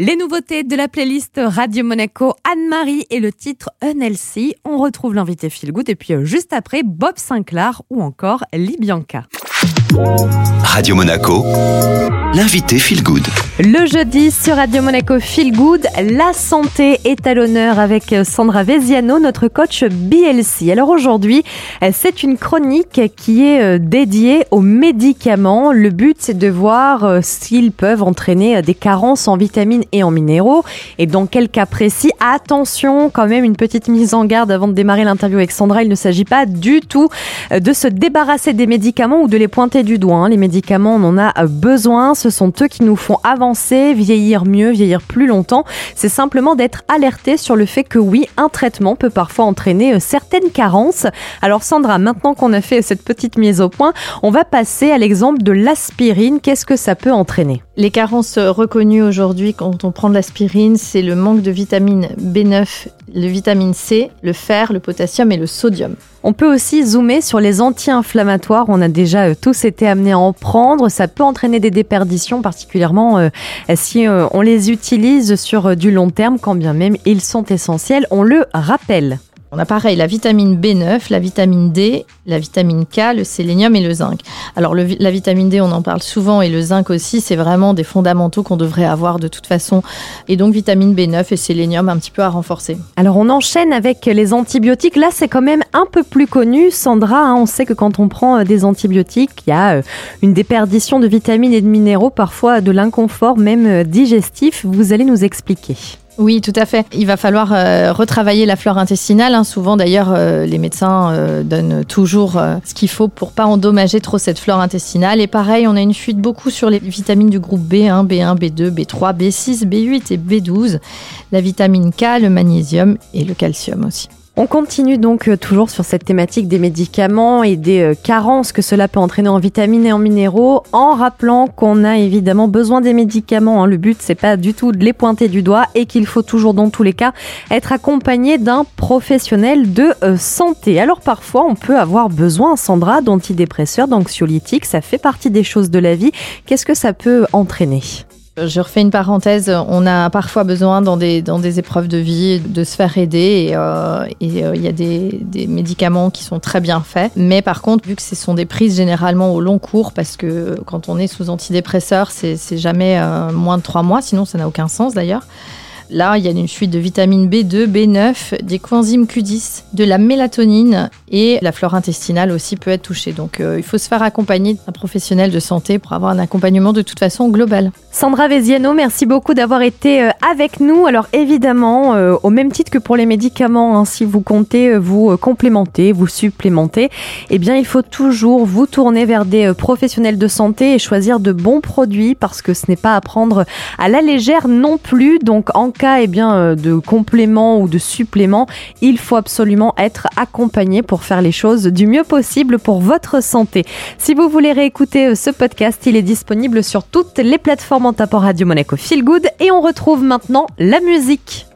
Les nouveautés de la playlist Radio Monaco, Anne-Marie et le titre NLC. On retrouve l'invité Phil Good et puis euh, juste après Bob Sinclair ou encore Libianca. Radio Monaco, l'invité Feel Good. Le jeudi sur Radio Monaco Feel Good, la santé est à l'honneur avec Sandra Veziano, notre coach BLC. Alors aujourd'hui, c'est une chronique qui est euh, dédiée aux médicaments. Le but, c'est de voir euh, s'ils peuvent entraîner des carences en vitamines et en minéraux. Et dans quel cas précis, attention, quand même une petite mise en garde avant de démarrer l'interview avec Sandra. Il ne s'agit pas du tout euh, de se débarrasser des médicaments ou de les pointer du doigt. Hein. Les médicaments, on en a besoin. Ce sont eux qui nous font avancer, vieillir mieux, vieillir plus longtemps. C'est simplement d'être alerté sur le fait que oui, un traitement peut parfois entraîner euh, certaines carences. Alors Sandra, maintenant qu'on a fait cette petite mise au point, on va passer à l'exemple de l'aspirine. Qu'est-ce que ça peut entraîner? Les carences reconnues aujourd'hui quand on prend de l'aspirine, c'est le manque de vitamine B9, le vitamine C, le fer, le potassium et le sodium. On peut aussi zoomer sur les anti-inflammatoires. On a déjà euh, tous été amenés à en prendre. Ça peut entraîner des déperditions, particulièrement euh, si euh, on les utilise sur du long terme, quand bien même ils sont essentiels. On le rappelle. On a pareil la vitamine B9, la vitamine D, la vitamine K, le sélénium et le zinc. Alors la vitamine D, on en parle souvent et le zinc aussi, c'est vraiment des fondamentaux qu'on devrait avoir de toute façon. Et donc vitamine B9 et sélénium un petit peu à renforcer. Alors on enchaîne avec les antibiotiques. Là, c'est quand même un peu plus connu. Sandra, hein, on sait que quand on prend euh, des antibiotiques, il y a euh, une déperdition de vitamines et de minéraux, parfois de l'inconfort même euh, digestif. Vous allez nous expliquer. Oui, tout à fait. Il va falloir euh, retravailler la flore intestinale. Hein. Souvent, d'ailleurs, euh, les médecins euh, donnent toujours ce qu'il faut pour pas endommager trop cette flore intestinale. Et pareil, on a une fuite beaucoup sur les vitamines du groupe B1, B1, B2, B3, B6, B8 et B12. La vitamine K, le magnésium et le calcium aussi. On continue donc euh, toujours sur cette thématique des médicaments et des euh, carences que cela peut entraîner en vitamines et en minéraux, en rappelant qu'on a évidemment besoin des médicaments. Hein. Le but c'est pas du tout de les pointer du doigt et qu'il faut toujours dans tous les cas être accompagné d'un professionnel de euh, santé. Alors parfois on peut avoir besoin, Sandra, d'antidépresseurs, d'anxiolytiques. Ça fait partie des choses de la vie. Qu'est-ce que ça peut entraîner? Je refais une parenthèse. On a parfois besoin dans des, dans des épreuves de vie de se faire aider et euh, euh, il y a des, des, médicaments qui sont très bien faits. Mais par contre, vu que ce sont des prises généralement au long cours, parce que quand on est sous antidépresseur, c'est jamais euh, moins de trois mois, sinon ça n'a aucun sens d'ailleurs. Là, il y a une fuite de vitamine B2, B9, des coenzymes Q10, de la mélatonine et la flore intestinale aussi peut être touchée. Donc euh, il faut se faire accompagner d'un professionnel de santé pour avoir un accompagnement de toute façon global. Sandra Veziano, merci beaucoup d'avoir été euh, avec nous. Alors évidemment, euh, au même titre que pour les médicaments, hein, si vous comptez vous complémenter, vous supplémenter, eh bien il faut toujours vous tourner vers des professionnels de santé et choisir de bons produits parce que ce n'est pas à prendre à la légère non plus. Donc en eh bien, euh, de complément ou de supplément, il faut absolument être accompagné pour faire les choses du mieux possible pour votre santé. Si vous voulez réécouter euh, ce podcast, il est disponible sur toutes les plateformes en tapant Radio Monaco Feel Good et on retrouve maintenant la musique.